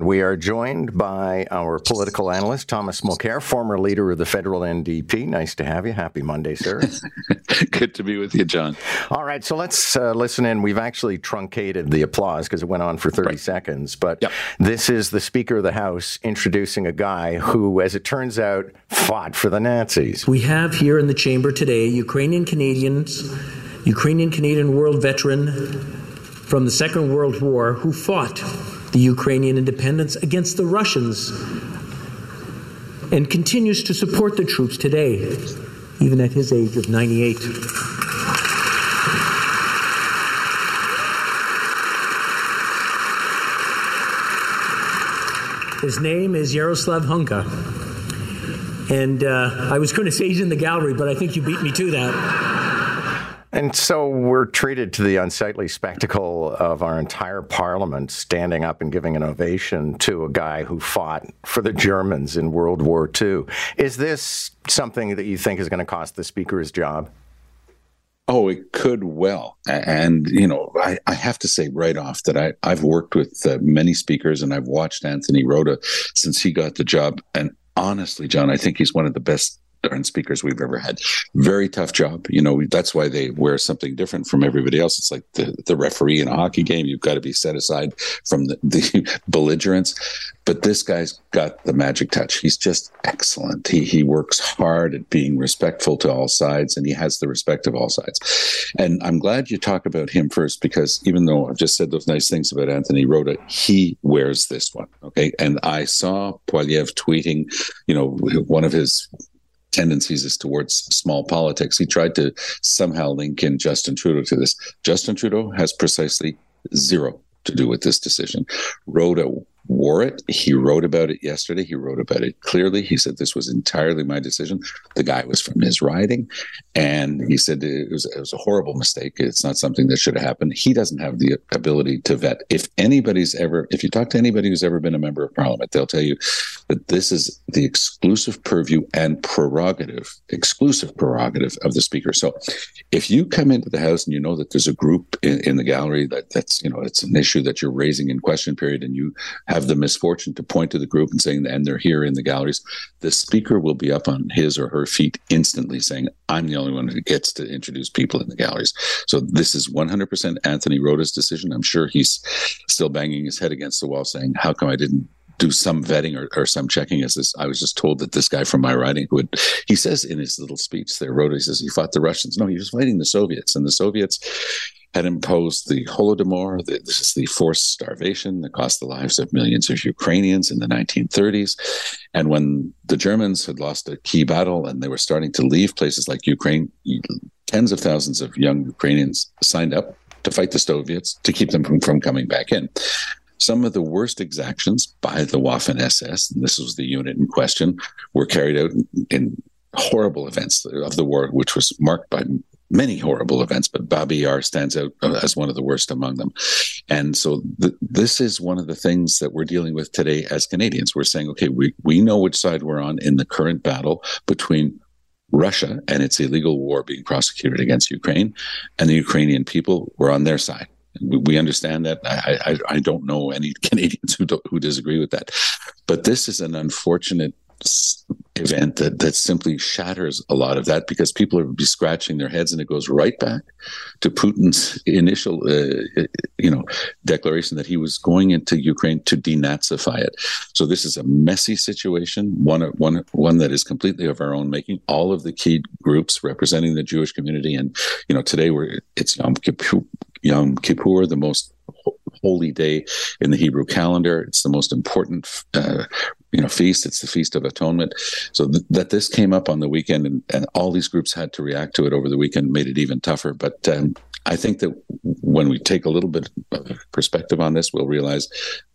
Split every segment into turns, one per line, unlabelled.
We are joined by our political analyst, Thomas Mulcair, former leader of the federal NDP. Nice to have you. Happy Monday, sir.
Good to be with you, John.
All right, so let's uh, listen in. We've actually truncated the applause because it went on for 30 right. seconds. But yep. this is the Speaker of the House introducing a guy who, as it turns out, fought for the Nazis.
We have here in the chamber today Ukrainian Canadians, Ukrainian Canadian world veteran from the Second World War who fought the Ukrainian independence against the Russians and continues to support the troops today, even at his age of 98. His name is Yaroslav Hunka. And uh, I was going to say he's in the gallery, but I think you beat me to that.
And so we're treated to the unsightly spectacle of our entire parliament standing up and giving an ovation to a guy who fought for the Germans in World War II. Is this something that you think is going to cost the speaker his job?
Oh, it could well. And, you know, I, I have to say right off that I, I've worked with uh, many speakers and I've watched Anthony Rota since he got the job. And honestly, John, I think he's one of the best darn speakers we've ever had. Very tough job. You know, that's why they wear something different from everybody else. It's like the, the referee in a hockey game. You've got to be set aside from the, the belligerents. But this guy's got the magic touch. He's just excellent. He he works hard at being respectful to all sides, and he has the respect of all sides. And I'm glad you talk about him first because even though I've just said those nice things about Anthony Rota, he wears this one. Okay, and I saw Poilievre tweeting, you know, one of his tendencies is towards small politics. He tried to somehow link in Justin Trudeau to this. Justin Trudeau has precisely zero to do with this decision. Rota wore it. He wrote about it yesterday. He wrote about it clearly. He said this was entirely my decision. The guy was from his riding, and he said it was, it was a horrible mistake. It's not something that should have happened. He doesn't have the ability to vet. If anybody's ever, if you talk to anybody who's ever been a member of parliament, they'll tell you that this is the exclusive purview and prerogative, exclusive prerogative of the speaker. So if you come into the house and you know that there's a group in, in the gallery that that's, you know, it's an issue that you're raising in question period and you have the misfortune to point to the group and saying, and they're here in the galleries, the speaker will be up on his or her feet instantly saying, I'm the only one who gets to introduce people in the galleries. So this is 100% Anthony Rota's decision. I'm sure he's still banging his head against the wall saying, how come I didn't do some vetting or, or some checking as this i was just told that this guy from my writing who he says in his little speech there wrote he says he fought the russians no he was fighting the soviets and the soviets had imposed the Holodomor. This is the forced starvation that cost the lives of millions of Ukrainians in the 1930s. And when the Germans had lost a key battle and they were starting to leave places like Ukraine, tens of thousands of young Ukrainians signed up to fight the Soviets to keep them from, from coming back in. Some of the worst exactions by the Waffen SS, and this was the unit in question, were carried out in horrible events of the war, which was marked by many horrible events, but Babi Yar stands out as one of the worst among them. And so th- this is one of the things that we're dealing with today as Canadians. We're saying, okay, we, we know which side we're on in the current battle between Russia and its illegal war being prosecuted against Ukraine, and the Ukrainian people were on their side. We, understand that. I, I, I don't know any Canadians who who disagree with that, but this is an unfortunate event that, that simply shatters a lot of that because people are be scratching their heads and it goes right back to Putin's initial, uh, you know, declaration that he was going into Ukraine to denazify it. So this is a messy situation, one, one, one that is completely of our own making. All of the key groups representing the Jewish community, and you know, today we're it's Yom Kippur, Yom Kippur, the most holy day in the Hebrew calendar. It's the most important, uh, you know, feast. It's the Feast of Atonement. So th- that this came up on the weekend, and, and all these groups had to react to it over the weekend, made it even tougher. But um, I think that when we take a little bit of perspective on this, we'll realize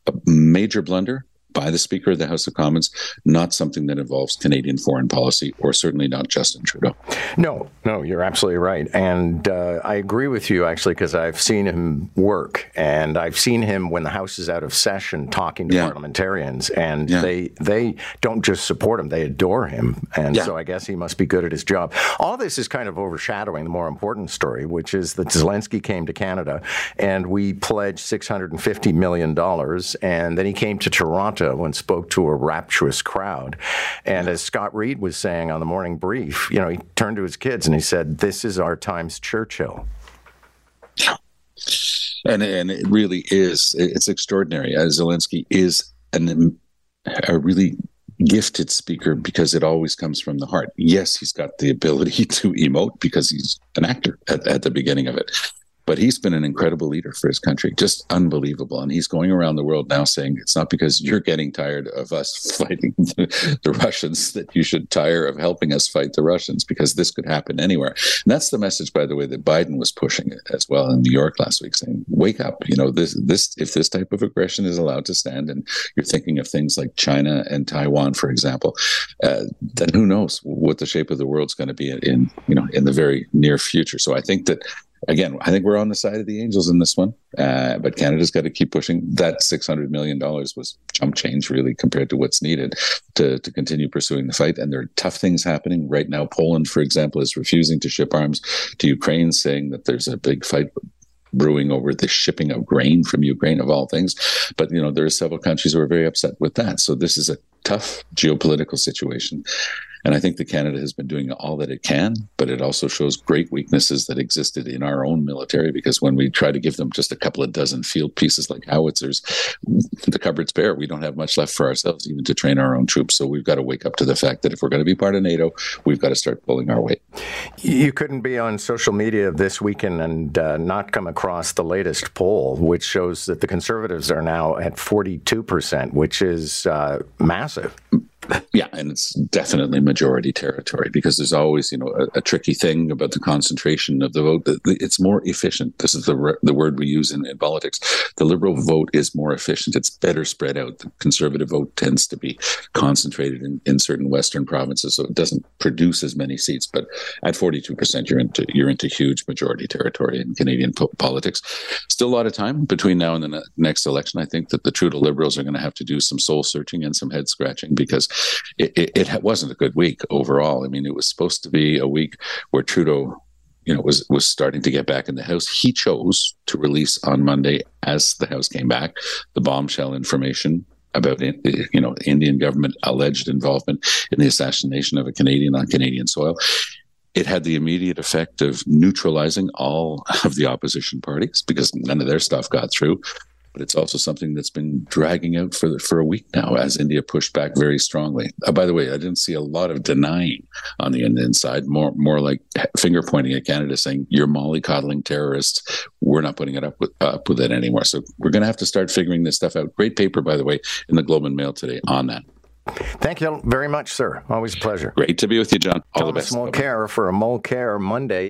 a major blunder by the Speaker of the House of Commons, not something that involves Canadian foreign policy, or certainly not Justin Trudeau.
No, no, you're absolutely right. And uh, I agree with you, actually, because I've seen him work, and I've seen him when the House is out of session talking to yeah. parliamentarians, and yeah. they, they don't just support him, they adore him. And yeah. so I guess he must be good at his job. All this is kind of overshadowing the more important story, which is that Zelensky came to Canada, and we pledged $650 million, and then he came to Toronto Toronto and spoke to a rapturous crowd. And as Scott Reid was saying on the morning brief, you know, he turned to his kids and he said, This is our time's Churchill.
And, and it really is. It's extraordinary. Uh, Zelensky is an, a really gifted speaker because it always comes from the heart. Yes, he's got the ability to emote because he's an actor at, at the beginning of it but he's been an incredible leader for his country, just unbelievable. And he's going around the world now saying it's not because you're getting tired of us fighting the, the, Russians that you should tire of helping us fight the Russians because this could happen anywhere. And that's the message, by the way, that Biden was pushing as well in New York last week, saying, "Wake up! You know this this if this type of aggression is allowed to stand, and you're thinking of things like China and Taiwan, for example, uh, then who knows what the shape of the world's going to be in, in you know in the very near future." So I think that again, I think we're on the side of the Angels in this one, uh, but Canada's got to keep pushing. That six hundred million dollars was chump change, really, compared to what's needed to to continue pursuing the fight. And there are tough things happening right now. Poland, for example, is refusing to ship arms to Ukraine, saying that there's a big fight brewing over the shipping of grain from Ukraine, of all things. But you know, there are several countries who are very upset with that. So this is a tough geopolitical situation. And I think that Canada has been doing all that it can, but it also shows great weaknesses that existed in our own military because when we try to give them just a couple of dozen field pieces like howitzers, the cupboard's bare. We don't have much left for ourselves even to train our own troops. So we've got to wake up to the fact that if we're going to be part of NATO, we've got to start pulling our weight.
You couldn't be on social media this weekend and uh, not come across the latest poll, which shows that the Conservatives are now at 42%, which is uh, massive.
Yeah, and it's definitely majority territory because there's always, you know, a, a, tricky thing about the concentration of the vote. It's more efficient. This is the the word we use in, in politics. The liberal vote is more efficient. It's better spread out. The conservative vote tends to be concentrated in, in certain western provinces, so it doesn't produce as many seats. But at 42 percent, you're into you're into huge majority territory in Canadian po- politics. Still a lot of time between now and the ne- next election. I think that the Trudeau Liberals are going to have to do some soul searching and some head scratching because it, it, it wasn't a good week overall. I mean, it was supposed to be a week where Trudeau you know was was starting to get back in the house. He chose to release on monday as the house came back. The bombshell information about you know indian government alleged involvement in the assassination of a canadian on canadian soil. It had the immediate effect of neutralizing all of the opposition parties because none of their stuff got through but it's also something that's been dragging out for for a week now as India pushed back very strongly. Uh, by the way, I didn't see a lot of denying on the Indian side, more more like finger pointing at Canada, saying you're mollycoddling terrorists. We're not putting it up with up with it anymore. So we're going to have to start figuring this stuff out. Great paper, by the way, in the Globe and Mail today on that.
Thank you very much, sir. Always a pleasure.
Great to be with you, John. All
Thomas
the best.
Mulcair for a Mulcair Monday.